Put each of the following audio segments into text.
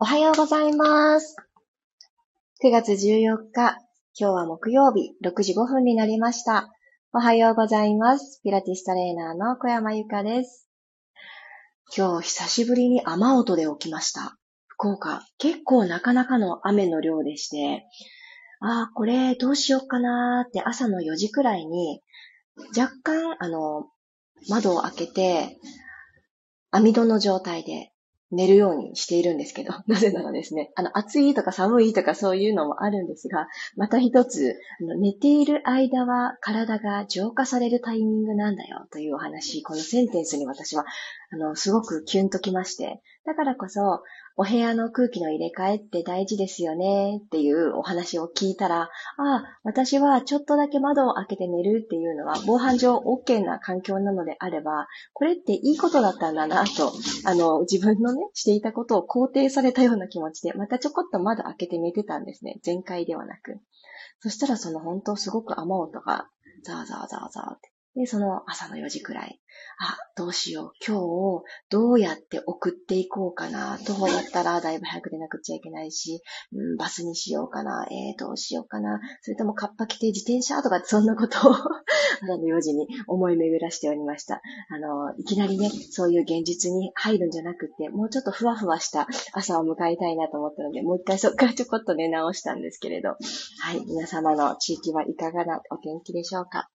おはようございます。9月14日、今日は木曜日、6時5分になりました。おはようございます。ピラティストレーナーの小山由かです。今日久しぶりに雨音で起きました。福岡、結構なかなかの雨の量でして、ああ、これどうしようかなーって朝の4時くらいに、若干、あの、窓を開けて、網戸の状態で寝るようにしているんですけど、なぜならですね、あの、暑いとか寒いとかそういうのもあるんですが、また一つ、あの寝ている間は体が浄化されるタイミングなんだよというお話、このセンテンスに私は、あの、すごくキュンときまして、だからこそ、お部屋の空気の入れ替えって大事ですよねっていうお話を聞いたら、ああ、私はちょっとだけ窓を開けて寝るっていうのは防犯上 OK な環境なのであれば、これっていいことだったんだなと、あの、自分のね、していたことを肯定されたような気持ちで、またちょこっと窓開けて寝てたんですね。全開ではなく。そしたらその本当すごく雨音がザーザーザーザーって。で、その朝の4時くらい。あ、どうしよう。今日、どうやって送っていこうかな。徒歩だったらだいぶ早く出なくちゃいけないし、うん、バスにしようかな。えー、どうしようかな。それともカッパ着て自転車とかそんなことを朝の4時に思い巡らしておりました。あの、いきなりね、そういう現実に入るんじゃなくて、もうちょっとふわふわした朝を迎えたいなと思ったので、もう一回そっからちょこっと寝直したんですけれど。はい、皆様の地域はいかがなお天気でしょうか。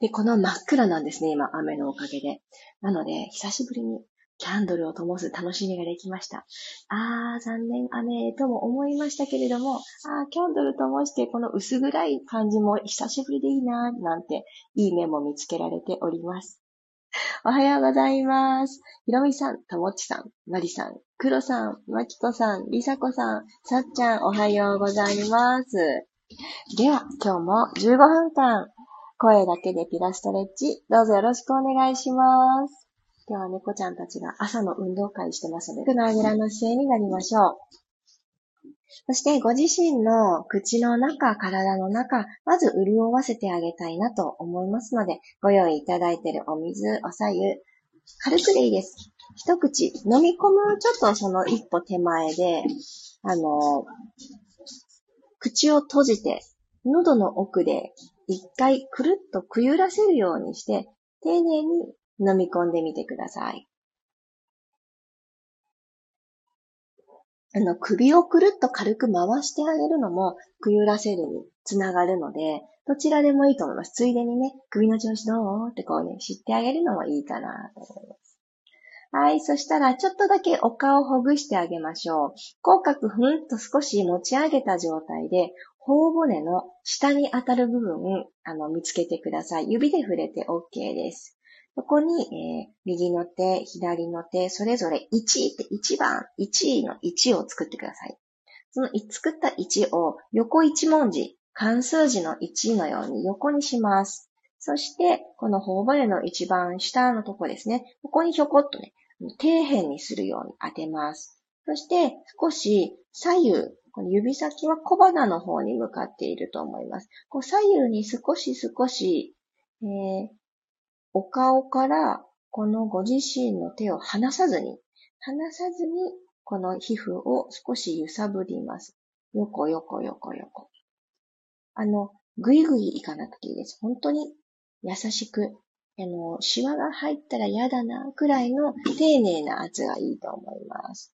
で、この真っ暗なんですね、今、雨のおかげで。なので、久しぶりにキャンドルを灯す楽しみができました。あー、残念雨とも思いましたけれども、あー、キャンドル灯してこの薄暗い感じも久しぶりでいいなーなんて、いい面も見つけられております。おはようございます。ひろみさん、ともちさん、まりさん、くろさん、まきこさん、りさこさん、さっちゃん、おはようございます。では、今日も15分間、声だけでピラストレッチ、どうぞよろしくお願いします。では、猫ちゃんたちが朝の運動会してますので、服のあぐらの姿勢になりましょう。そして、ご自身の口の中、体の中、まず潤わせてあげたいなと思いますので、ご用意いただいているお水、おさゆ、軽くでいいです。一口、飲み込むちょっとその一歩手前で、あの、口を閉じて、喉の奥で一回くるっとくゆらせるようにして、丁寧に飲み込んでみてください。あの、首をくるっと軽く回してあげるのも、くゆらせるにつながるので、どちらでもいいと思います。ついでにね、首の調子どう？ってこうね、知ってあげるのもいいかなと思います。はい、そしたら、ちょっとだけお顔をほぐしてあげましょう。口角ふんと少し持ち上げた状態で、頬骨の下に当たる部分、あの、見つけてください。指で触れて OK です。そこに、えー、右の手、左の手、それぞれ1位って1番、1位の1を作ってください。その作った1を横1文字、漢数字の1のように横にします。そして、この頬骨の一番下のとこですね。ここにひょこっとね、底辺にするように当てます。そして、少し左右、この指先は小鼻の方に向かっていると思います。こう左右に少し少し、えー、お顔からこのご自身の手を離さずに、離さずにこの皮膚を少し揺さぶります。横横横横。あの、ぐいぐいいかなくていいです。本当に優しく、あの、シワが入ったら嫌だな、くらいの丁寧な圧がいいと思います。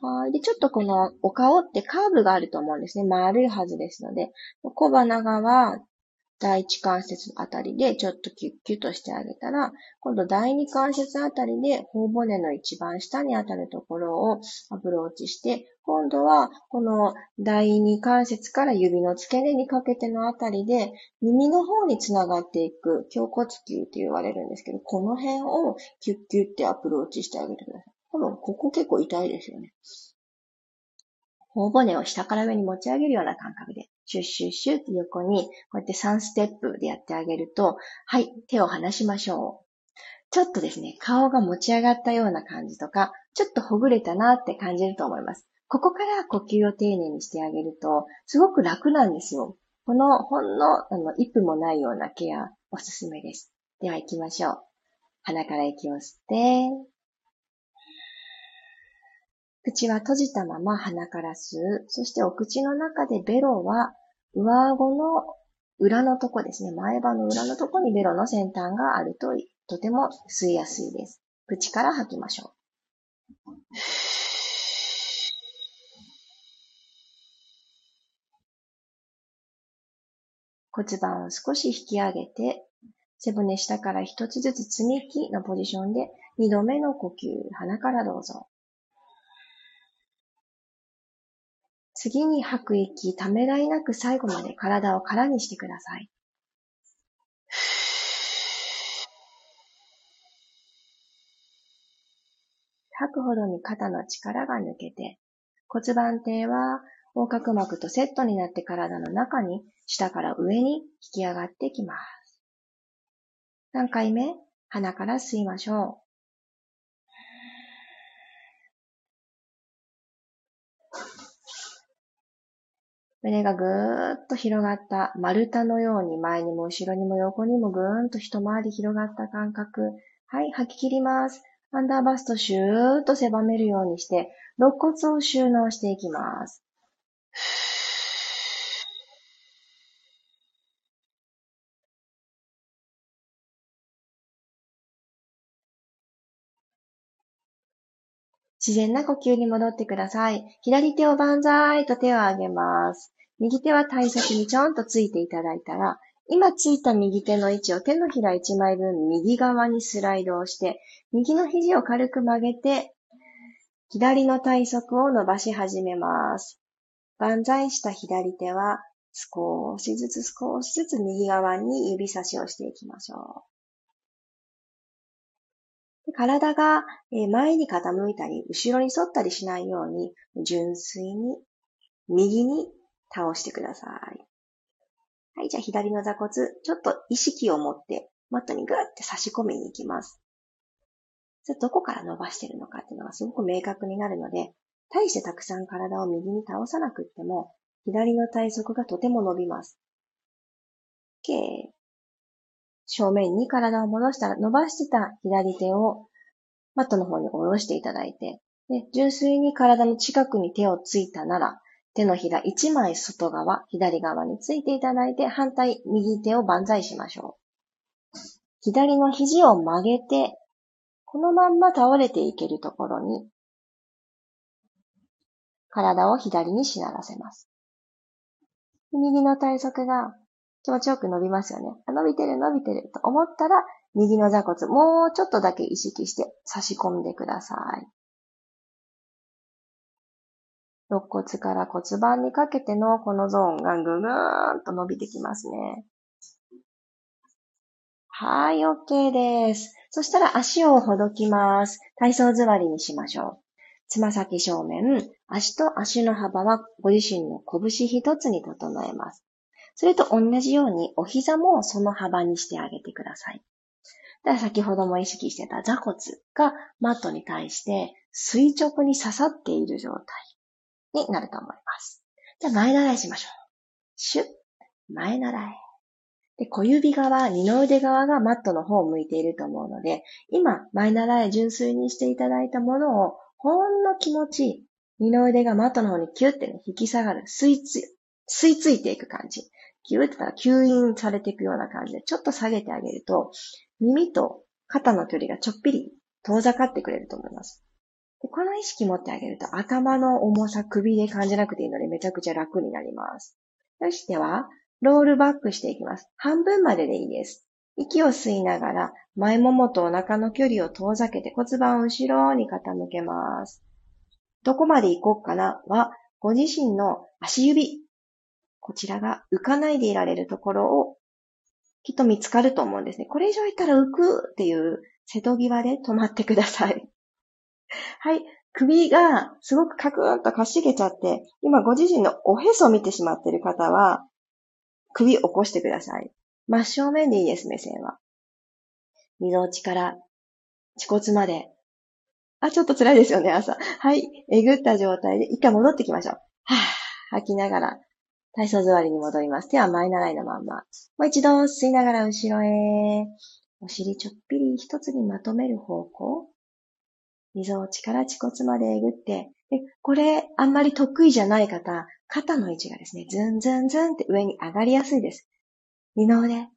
はい。で、ちょっとこのお顔ってカーブがあると思うんですね。丸いはずですので、小鼻側、第一関節あたりでちょっとキュッキュッとしてあげたら、今度第二関節あたりで頬骨の一番下にあたるところをアプローチして、今度はこの第二関節から指の付け根にかけてのあたりで耳の方につながっていく胸骨球って言われるんですけど、この辺をキュッキュッってアプローチしてあげてください。多分ここ結構痛いですよね。頬骨を下から上に持ち上げるような感覚で、シュッシュッシュッって横に、こうやって3ステップでやってあげると、はい、手を離しましょう。ちょっとですね、顔が持ち上がったような感じとか、ちょっとほぐれたなって感じると思います。ここから呼吸を丁寧にしてあげると、すごく楽なんですよ。このほんのあの1分もないようなケア、おすすめです。では行きましょう。鼻から息を吸って、口は閉じたまま鼻から吸う。そしてお口の中でベロは上顎の裏のとこですね。前歯の裏のとこにベロの先端があるととても吸いやすいです。口から吐きましょう。骨盤を少し引き上げて、背骨下から一つずつ積み木のポジションで二度目の呼吸、鼻からどうぞ。次に吐く息、ためらいなく最後まで体を空にしてください。吐くほどに肩の力が抜けて、骨盤底は横隔膜とセットになって体の中に下から上に引き上がってきます。3回目、鼻から吸いましょう。胸がぐーっと広がった丸太のように前にも後ろにも横にもぐーんと一回り広がった感覚。はい、吐き切ります。アンダーバストシューッと狭めるようにして、肋骨を収納していきます。自然な呼吸に戻ってください。左手を万歳と手を上げます。右手は体側にちょんとついていただいたら、今ついた右手の位置を手のひら1枚分右側にスライドをして、右の肘を軽く曲げて、左の体側を伸ばし始めます。万歳した左手は少しずつ少しずつ右側に指差しをしていきましょう。体が前に傾いたり、後ろに反ったりしないように、純粋に右に倒してください。はい、じゃあ左の座骨、ちょっと意識を持ってマットにグーって差し込みに行きます。どこから伸ばしてるのかっていうのがすごく明確になるので、大してたくさん体を右に倒さなくっても、左の体側がとても伸びます。OK。正面に体を戻したら伸ばしてた左手をマットの方に下ろしていただいて、で純粋に体の近くに手をついたなら、手のひら1枚外側、左側についていただいて、反対右手を万歳しましょう。左の肘を曲げて、このまんま倒れていけるところに、体を左にしならせます。右の体側が気持ちよく伸びますよね。伸びてる伸びてると思ったら、右の座骨、もうちょっとだけ意識して差し込んでください。肋骨から骨盤にかけてのこのゾーンがぐぐーんと伸びてきますね。はい、OK です。そしたら足をほどきます。体操座りにしましょう。つま先正面、足と足の幅はご自身の拳一つに整えます。それと同じようにお膝もその幅にしてあげてください。では先ほども意識してた座骨がマットに対して垂直に刺さっている状態になると思います。じゃあ前習いしましょう。シュッ、前習い。で、小指側、二の腕側がマットの方を向いていると思うので、今、前習い純粋にしていただいたものを、ほんの気持ち、二の腕がマットの方にキュッて、ね、引き下がる、吸いつ、吸い付いていく感じ。キュッてたら吸引されていくような感じで、ちょっと下げてあげると、耳と肩の距離がちょっぴり遠ざかってくれると思います。でこの意識持ってあげると頭の重さ首で感じなくていいのでめちゃくちゃ楽になります。そしては、ロールバックしていきます。半分まででいいです。息を吸いながら前ももとお腹の距離を遠ざけて骨盤を後ろに傾けます。どこまで行こうかな？は、ご自身の足指、こちらが浮かないでいられるところをきっと見つかると思うんですね。これ以上行ったら浮くっていう瀬戸際で止まってください。はい。首がすごくカクーンとかしげちゃって、今ご自身のおへそを見てしまっている方は、首を起こしてください。真正面でいいです、目線は。溝落ちから恥骨まで。あ、ちょっと辛いですよね、朝。はい。えぐった状態で、一回戻ってきましょう。はぁ、吐きながら、体操座りに戻ります。手は前習いのまんま。もう一度吸いながら後ろへ。お尻ちょっぴり一つにまとめる方向。溝落ちから恥骨までえぐって、で、これ、あんまり得意じゃない方、肩の位置がですね、ズンズンズンって上に上がりやすいです。二の腕、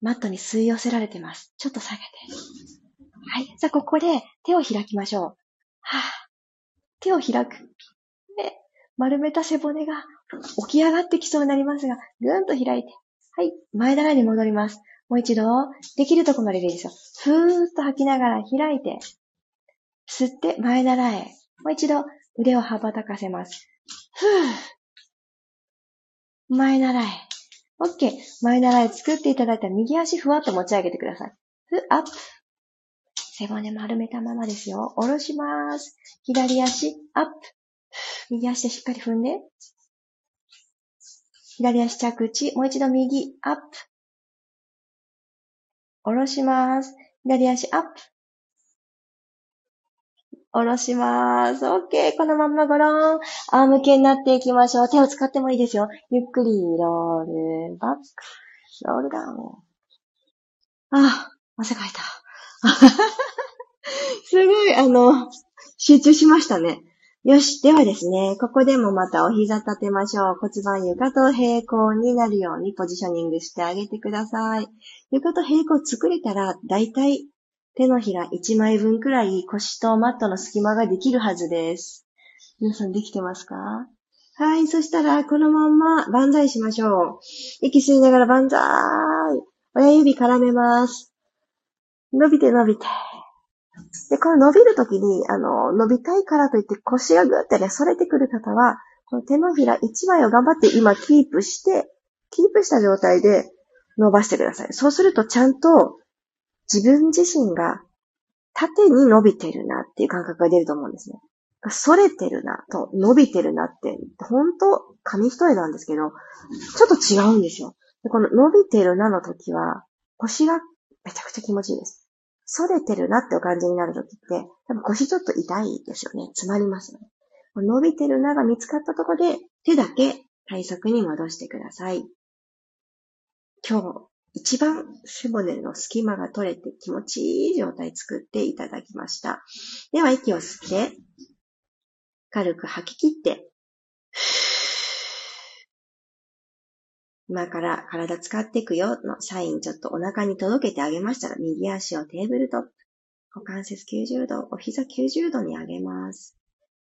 マットに吸い寄せられてます。ちょっと下げて。はい。じゃあ、ここで手を開きましょう。はぁ、手を開く。で、丸めた背骨が起き上がってきそうになりますが、ぐーんと開いて。はい。前習いに戻ります。もう一度、できるとこまででいいですよ。ふーっと吐きながら開いて、吸って前習え。もう一度腕を羽ばたかせます。ふぅ。前習え。OK。前習い作っていただいた右足ふわっと持ち上げてください。ふ、アップ。背骨丸めたままですよ。下ろします。左足、アップ。右足でしっかり踏んで。左足着地。もう一度右、アップ。下ろします。左足アップ。下ろします。OK。このまんまゴロン。仰向けになっていきましょう。手を使ってもいいですよ。ゆっくりロールバック。ロールダウン。あ、汗かいた。すごい、あの、集中しましたね。よし。ではですね、ここでもまたお膝立てましょう。骨盤床と平行になるようにポジショニングしてあげてください。床と平行作れたら、だいたい手のひら1枚分くらい腰とマットの隙間ができるはずです。皆さんできてますか？はい。そしたら、このまんま万歳しましょう。息吸いながら万歳。親指絡めます。伸びて伸びて。で、この伸びるときに、あの、伸びたいからといって腰がぐってね、反れてくる方は、この手のひら1枚を頑張って今キープして、キープした状態で伸ばしてください。そうするとちゃんと自分自身が縦に伸びてるなっていう感覚が出ると思うんですね。反れてるなと伸びてるなって、本当紙一重なんですけど、ちょっと違うんですよ。でこの伸びてるなの時は、腰がめちゃくちゃ気持ちいいです。反れてるなってお感じになる時って、多分腰ちょっと痛いですよね。詰まりますよね。伸びてるなが見つかったところで、手だけ体側に戻してください。今日一番背骨の隙間が取れて気持ちいい状態作っていただきました。では息を吸って、軽く吐き切って、今から体使っていくよのサインちょっとお腹に届けてあげましたら、右足をテーブルトップ、股関節90度、お膝90度に上げます。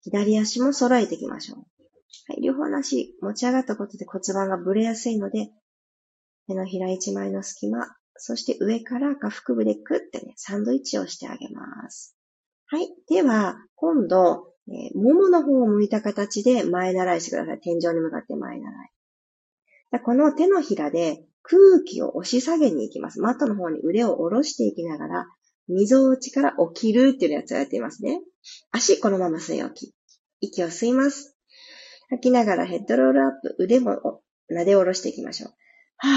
左足も揃えていきましょう。はい、両方の足持ち上がったことで骨盤がぶれやすいので、手のひら一枚の隙間、そして上から下腹部でクッてね、サンドイッチをしてあげます。はい。では、今度、えー、ももの方を向いた形で前習いしてください。天井に向かって前習い。この手のひらで空気を押し下げに行きます。マットの方に腕を下ろしていきながら、溝落ちから起きるっていうやつをやっていますね。足、このまま吸い置き。息を吸います。吐きながらヘッドロールアップ、腕も撫で下ろしていきましょう。はぁ。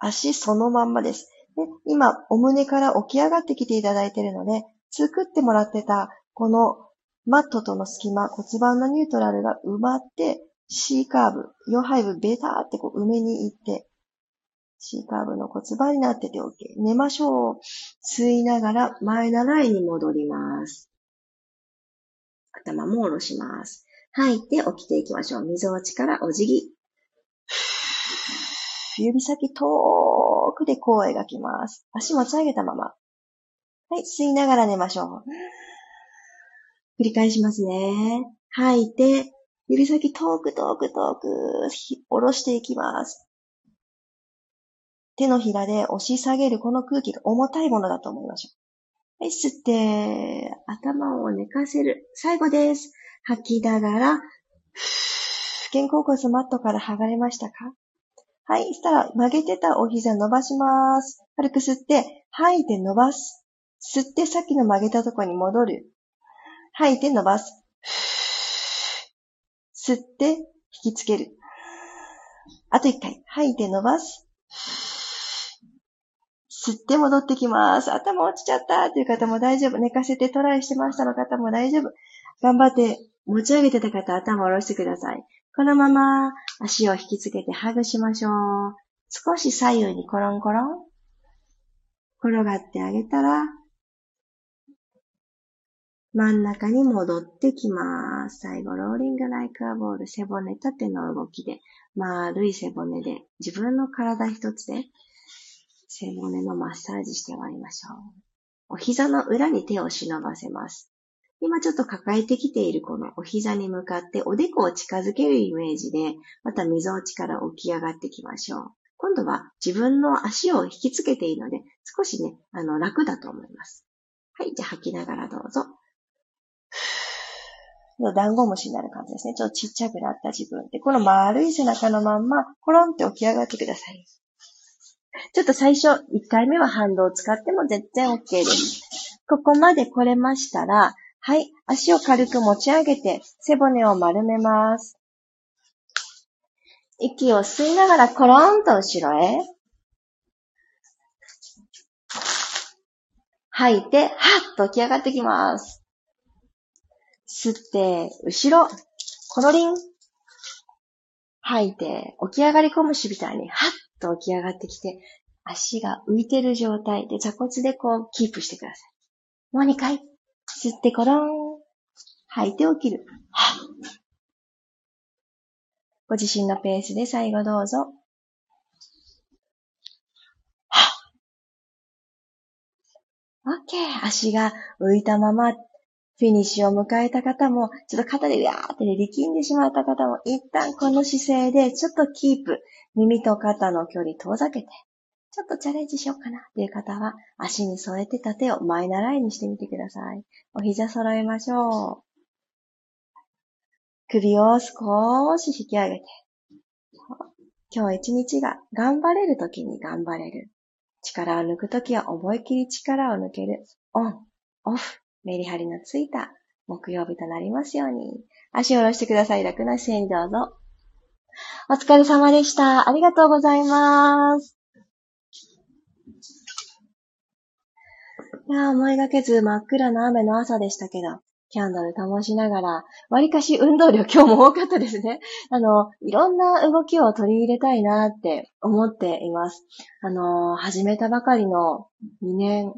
足そのまんまです。で今、お胸から起き上がってきていただいているので、作ってもらってた、このマットとの隙間、骨盤のニュートラルが埋まって、C カーブ、4ハイブ、ベターってこう埋めに行って、C カーブの骨盤になってて OK。寝ましょう。吸いながら前習いに戻ります。頭も下ろします。吐いて起きていきましょう。溝落ちからお辞儀。指先遠くでこう描きます。足持ち上げたまま。はい、吸いながら寝ましょう。繰り返しますね。吐いて、指先遠く遠く遠く、下ろしていきます。手のひらで押し下げるこの空気が重たいものだと思いましょう。はい、吸って、頭を寝かせる。最後です。吐きながら、肩甲骨マットから剥がれましたか？はい。したら曲げてたお膝伸ばします。軽く吸って、吐いて伸ばす。吸ってさっきの曲げたとこに戻る。吐いて伸ばす。吸って引きつける。あと一回。吐いて伸ばす。吸って戻ってきます。頭落ちちゃったっていう方も大丈夫。寝かせてトライしてましたの方も大丈夫。頑張って持ち上げてた方、頭下ろしてください。このまま足を引きつけてハグしましょう。少し左右にコロンコロン。転がってあげたら、真ん中に戻ってきます。最後、ローリングライクアボール、背骨縦の動きで、丸い背骨で、自分の体一つで、背骨のマッサージして終わりましょう。お膝の裏に手を忍ばせます。今ちょっと抱えてきているこのお膝に向かっておでこを近づけるイメージで、また溝落ちから起き上がってきましょう。今度は自分の足を引きつけていいので、少しね、あの、楽だと思います。はい、じゃあ吐きながらどうぞ。ダンゴムシになる感じですね。ちょっとちっちゃくなった自分で、この丸い背中のまんま、コロンって起き上がってください。ちょっと最初、1回目は反動を使っても全然 OK です。ここまで来れましたら、はい、足を軽く持ち上げて、背骨を丸めます。息を吸いながらコロンと後ろへ。吐いて、はっと起き上がってきます。吸って、後ろ、コロリン。吐いて、起き上がりこむしみたいに、はっと起き上がってきて、足が浮いてる状態で座骨でこう、キープしてください。もう2回。吸ってコロン。吐いて起きる。ご自身のペースで最後どうぞ。はっ。OK。足が浮いたままフィニッシュを迎えた方も、ちょっと肩でうわーって力んでしまった方も、一旦この姿勢でちょっとキープ、耳と肩の距離遠ざけて、ちょっとチャレンジしようかなっていう方は、足に添えてた手を前習いにしてみてください。お膝揃えましょう。首を少し引き上げて、今日一日が頑張れる時に頑張れる。力を抜くときは思い切り力を抜ける。オン、オフ。メリハリのついた木曜日となりますように。足を下ろしてください。楽な姿勢にどうぞ。お疲れ様でした。ありがとうございます。いや思いがけず真っ暗な雨の朝でしたけど、キャンドル灯しながら、わりかし運動量今日も多かったですね。あの、いろんな動きを取り入れたいなって思っています。あの、始めたばかりの2年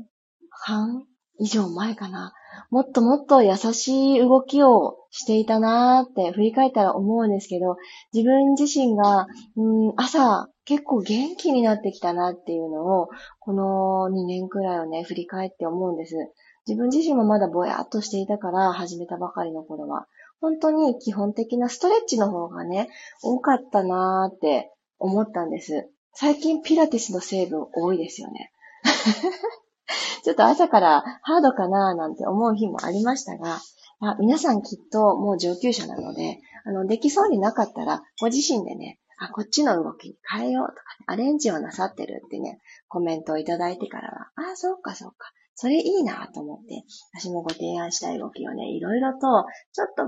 半以上前かな。もっともっと優しい動きをしていたなーって振り返ったら思うんですけど、自分自身が、うん、朝結構元気になってきたなっていうのを、この2年くらいをね、振り返って思うんです。自分自身もまだぼやっとしていたから始めたばかりの頃は、本当に基本的なストレッチの方がね、多かったなーって思ったんです。最近ピラティスの成分多いですよね。ちょっと朝からハードかななんて思う日もありましたが、あ皆さんきっともう上級者なので、あの、できそうになかったら、ご自身でね、あ、こっちの動きに変えようとか、ね、アレンジをなさってるってね、コメントをいただいてからは、あ、そうかそうか。それいいなと思って、私もご提案したい動きをね、いろいろと、ちょっと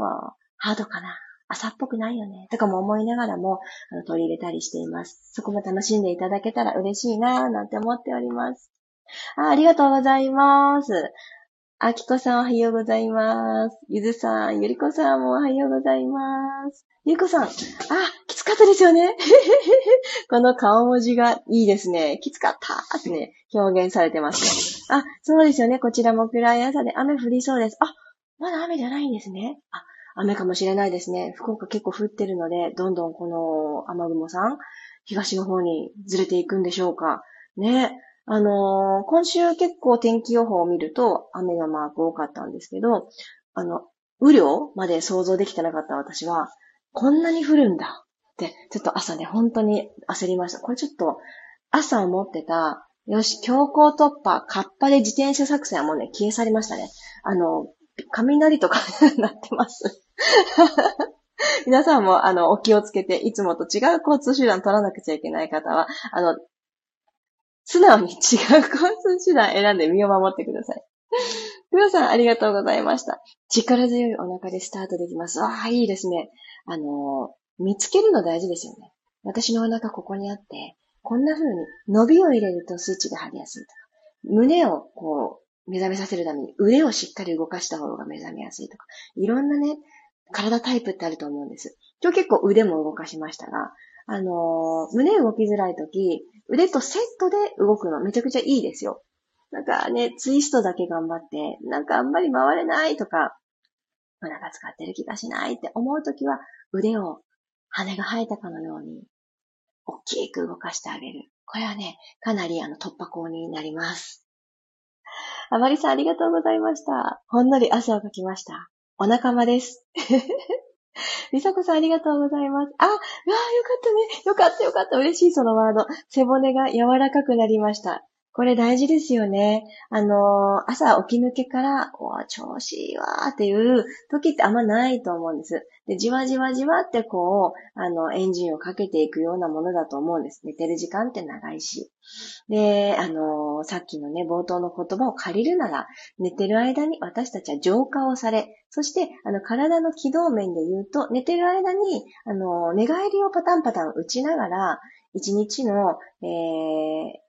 ハードかな。朝っぽくないよね。とかも思いながらも、あの取り入れたりしています。そこも楽しんでいただけたら嬉しいなぁなんて思っております。あありがとうございます。あきこさんおはようございます。ゆずさん、ゆりこさんもおはようございます。ゆりこさん、あ、きつかったですよね。この顔文字がいいですね。きつかったってね、表現されてますね。あ、そうですよね。こちらも暗い朝で雨降りそうです。あ、まだ雨じゃないんですね。あ、雨かもしれないですね。福岡結構降ってるので、どんどんこの雨雲さん、東の方にずれていくんでしょうか。ね。あのー、今週結構天気予報を見ると雨のマーク多かったんですけど、あの、雨量まで想像できてなかった私は、こんなに降るんだって、ちょっと朝ね、本当に焦りました。これちょっと、朝思ってた、よし、強行突破、カッパで自転車作戦はもうね、消え去りましたね。あの、雷とかなってます。皆さんも、あの、お気をつけて、いつもと違う交通手段取らなくちゃいけない方は、あの、素直に違う交通手段選んで身を守ってください。皆さんありがとうございました。力強いお腹でスタートできます。ああ、いいですね。あのー、見つけるの大事ですよね。私のお腹ここにあって、こんな風に伸びを入れるとスイッチが張りやすいとか、胸をこう、目覚めさせるために腕をしっかり動かした方が目覚めやすいとか、いろんなね、体タイプってあると思うんです。今日結構腕も動かしましたが、あのー、胸動きづらいとき、腕とセットで動くのめちゃくちゃいいですよ。なんかね、ツイストだけ頑張って、なんかあんまり回れないとか、お腹使ってる気がしないって思うときは、腕を羽が生えたかのように、大きく動かしてあげる。これはね、かなりあの突破口になります。あまりさんありがとうございました。ほんのり汗をかきました。お仲間です。りさこさんありがとうございます。あ、うわよかったね。よかったよかった。嬉しいそのワード。背骨が柔らかくなりました。これ大事ですよね。あの、朝起き抜けから、お調子いいわーっていう時ってあんまないと思うんです。で、じわじわじわってこう、あの、エンジンをかけていくようなものだと思うんです。寝てる時間って長いし。で、あの、さっきのね、冒頭の言葉を借りるなら、寝てる間に私たちは浄化をされ、そして、あの、体の軌道面で言うと、寝てる間に、あの、寝返りをパタンパタン打ちながら、一日の、えー、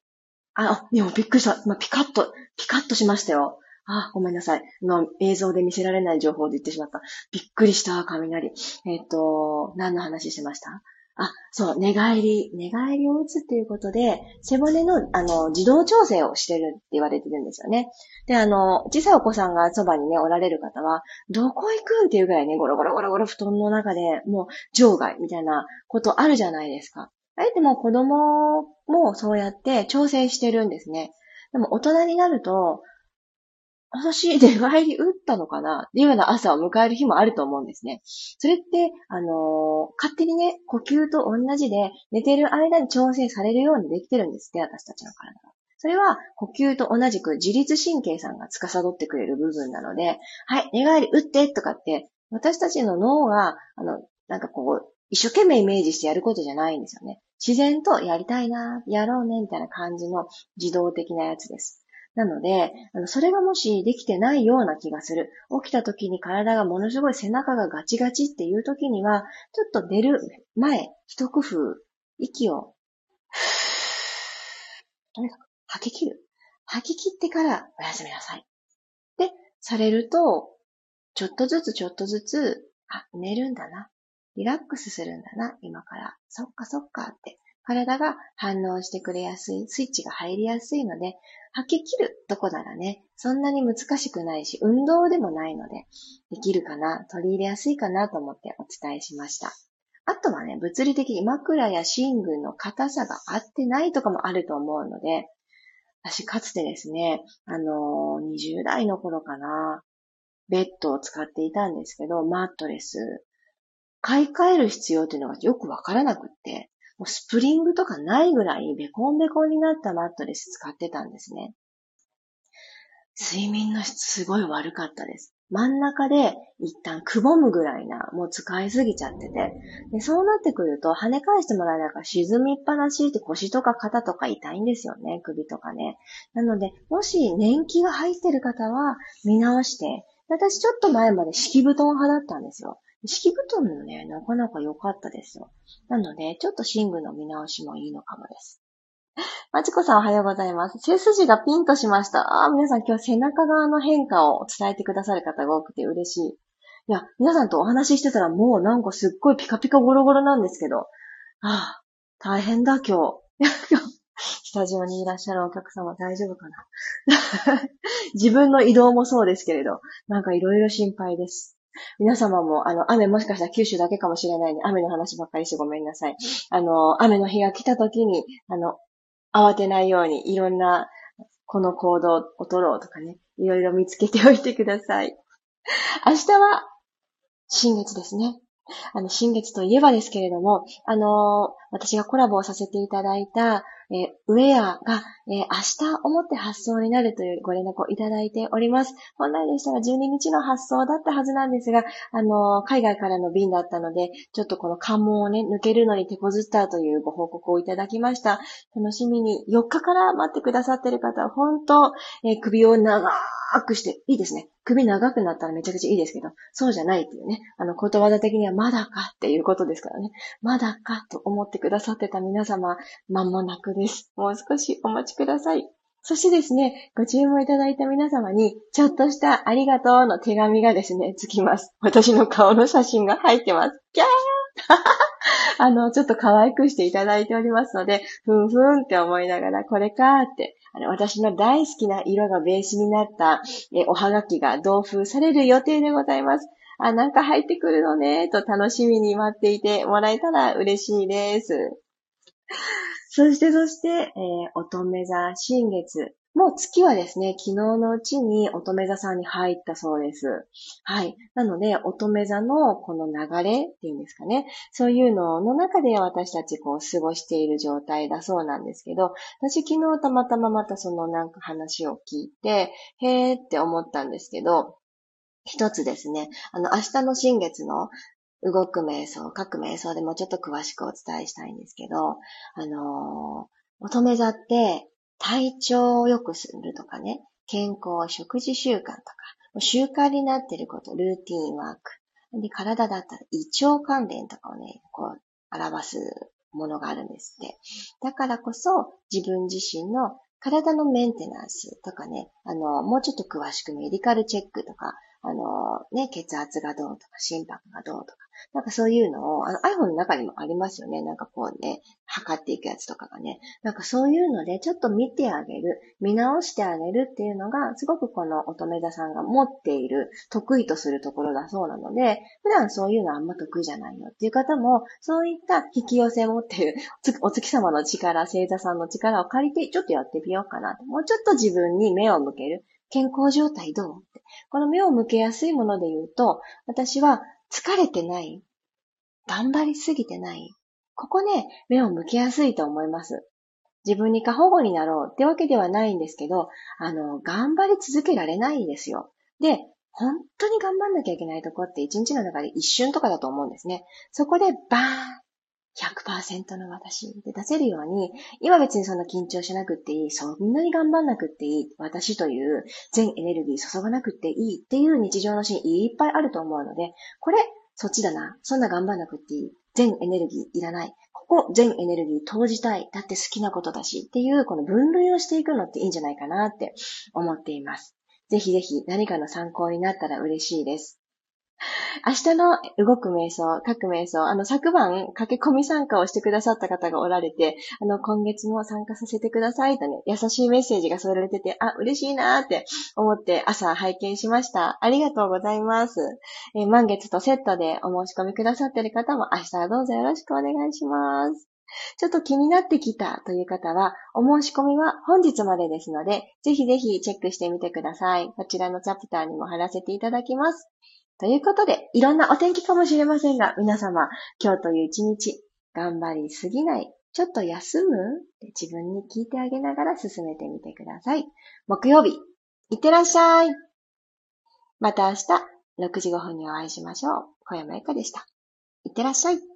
あ、でもびっくりした。ま、ピカッと、ピカッとしましたよ。あ、ごめんなさい。の映像で見せられない情報で言ってしまった。びっくりした、雷。えっ、と、何の話してました？あ、そう、寝返り、寝返りを打つっていうことで、背骨の、あの、自動調整をしてるって言われてるんですよね。で、あの、小さいお子さんがそばにね、おられる方は、どこ行くっていうぐらいね、ゴロゴロゴロゴロ布団の中で、もう、場外みたいなことあるじゃないですか。あえても子供もそうやって調整してるんですね。でも大人になると、私、寝返り打ったのかな？っていうような朝を迎える日もあると思うんですね。それって、あのー、勝手にね、呼吸と同じで寝てる間に調整されるようにできてるんですって、私たちの体は。それは呼吸と同じく自律神経さんが司ってくれる部分なので、はい、寝返り打ってとかって、私たちの脳が、あの、なんかこう、一生懸命イメージしてやることじゃないんですよね。自然とやりたいな、やろうね、みたいな感じの自動的なやつです。なので、あのそれがもしできてないような気がする。起きた時に体がものすごい背中がガチガチっていう時には、ちょっと寝る前、一工夫、息を、とにかく吐き切る。吐き切ってからおやすみなさい。で、されると、ちょっとずつちょっとずつ、あ、寝るんだな。リラックスするんだな、今から。そっかそっかって。体が反応してくれやすい、スイッチが入りやすいので、吐き切るとこならね、そんなに難しくないし、運動でもないので、できるかな、取り入れやすいかなと思ってお伝えしました。あとはね、物理的に枕や寝具の硬さが合ってないとかもあると思うので、私かつてですね、あのー、20代の頃かな、ベッドを使っていたんですけど、マットレス、買い替える必要っていうのがよくわからなくって、もうスプリングとかないぐらいベコンベコンになったマットレス使ってたんですね。睡眠の質すごい悪かったです。真ん中で一旦くぼむぐらいな、もう使いすぎちゃってて。で、そうなってくると跳ね返してもらえないから沈みっぱなしって腰とか肩とか痛いんですよね。首とかね。なので、もし年季が入ってる方は見直して、私ちょっと前まで敷布団派だったんですよ。敷布団もね、なかなか良かったですよ。なので、ちょっと寝具の見直しもいいのかもです。まちこさんおはようございます。背筋がピンとしました。ああ、皆さん今日背中側の変化を伝えてくださる方が多くて嬉しい。いや、皆さんとお話ししてたらもうなんかすっごいピカピカゴロゴロなんですけど。ああ、大変だ今日。スタジオにいらっしゃるお客様大丈夫かな 自分の移動もそうですけれど、なんかいろいろ心配です。皆様も、あの、雨もしかしたら九州だけかもしれないんで、雨の話ばっかりしてごめんなさい。あの、雨の日が来た時に、あの、慌てないように、いろんな、この行動を取ろうとかね、いろいろ見つけておいてください。明日は、新月ですね。あの、新月といえばですけれども、あの私がコラボをさせていただいた、えウェアが、え明日をもって発送になるというご連絡をいただいております。本来でしたら12日の発送だったはずなんですが、あの海外からの便だったので、ちょっとこの関門をね、抜けるのに手こずったというご報告をいただきました。楽しみに4日から待ってくださっている方は、本当、え首を長くして、いいですね。首長くなったらめちゃくちゃいいですけど、そうじゃないっていうね、あの、ことわざ的にはまだかっていうことですからね。まだかと思ってくださってた皆様、間もなくです。もう少しお待ちください。そしてですね、ご注文いただいた皆様に、ちょっとしたありがとうの手紙がですね、つきます。私の顔の写真が入ってます。キャー あの、ちょっと可愛くしていただいておりますので、ふんふんって思いながら、これかーって、私の大好きな色がベースになったえおはがきが同封される予定でございます。あ、なんか入ってくるのね、と楽しみに待っていてもらえたら嬉しいです。そして、そして、えー、乙女座新月。もう月はですね、昨日のうちに乙女座さんに入ったそうです。はい。なので、乙女座のこの流れっていうんですかね。そういうのの中で私たちこう過ごしている状態だそうなんですけど、私昨日たまたままたそのなんか話を聞いて、へーって思ったんですけど、一つですね、あの、明日の新月の動く瞑想、書く瞑想でもちょっと詳しくお伝えしたいんですけど、あのー、乙女座って体調を良くするとかね、健康、食事習慣とか、習慣になっていること、ルーティンワーク。で、体だったら胃腸関連とかをね、こう、表すものがあるんですって。だからこそ、自分自身の体のメンテナンスとかね、あの、もうちょっと詳しくメディカルチェックとか、あの、ね、血圧がどうとか、心拍がどうとか、なんかそういうのを、あの iPhone の中にもありますよね。なんかこうね、測っていくやつとかがね。なんかそういうので、ちょっと見てあげる、見直してあげるっていうのが、すごくこの乙女座さんが持っている、得意とするところだそうなので、普段そういうのあんま得意じゃないよっていう方も、そういった引き寄せ持っている、お月様の力、星座さんの力を借りて、ちょっとやってみようかなと。もうちょっと自分に目を向ける。健康状態どう？この目を向けやすいもので言うと、私は疲れてない頑張りすぎてないここね、目を向けやすいと思います。自分に過保護になろうってわけではないんですけど、あの、頑張り続けられないんですよ。で、本当に頑張んなきゃいけないとこって一日の中で一瞬とかだと思うんですね。そこでバーン100%の私で出せるように、今別にそんな緊張しなくっていい、そんなに頑張んなくっていい、私という全エネルギー注がなくっていいっていう日常のシーンいっぱいあると思うので、これ、そっちだな。そんな頑張んなくっていい。全エネルギーいらない。ここ全エネルギー投じたい。だって好きなことだしっていうこの分類をしていくのっていいんじゃないかなって思っています。ぜひぜひ何かの参考になったら嬉しいです。明日の動く瞑想、書く瞑想、あの、昨晩駆け込み参加をしてくださった方がおられて、あの、今月も参加させてくださいとね、優しいメッセージが添えられてて、あ、嬉しいなーって思って朝拝見しました。ありがとうございます。えー、満月とセットでお申し込みくださっている方も明日はどうぞよろしくお願いします。ちょっと気になってきたという方は、お申し込みは本日までですので、ぜひぜひチェックしてみてください。こちらのチャプターにも貼らせていただきます。ということで、いろんなお天気かもしれませんが、皆様、今日という一日、頑張りすぎない、ちょっと休む自分に聞いてあげながら進めてみてください。木曜日、いってらっしゃい。また明日、6時5分にお会いしましょう。小山由かでした。いってらっしゃい。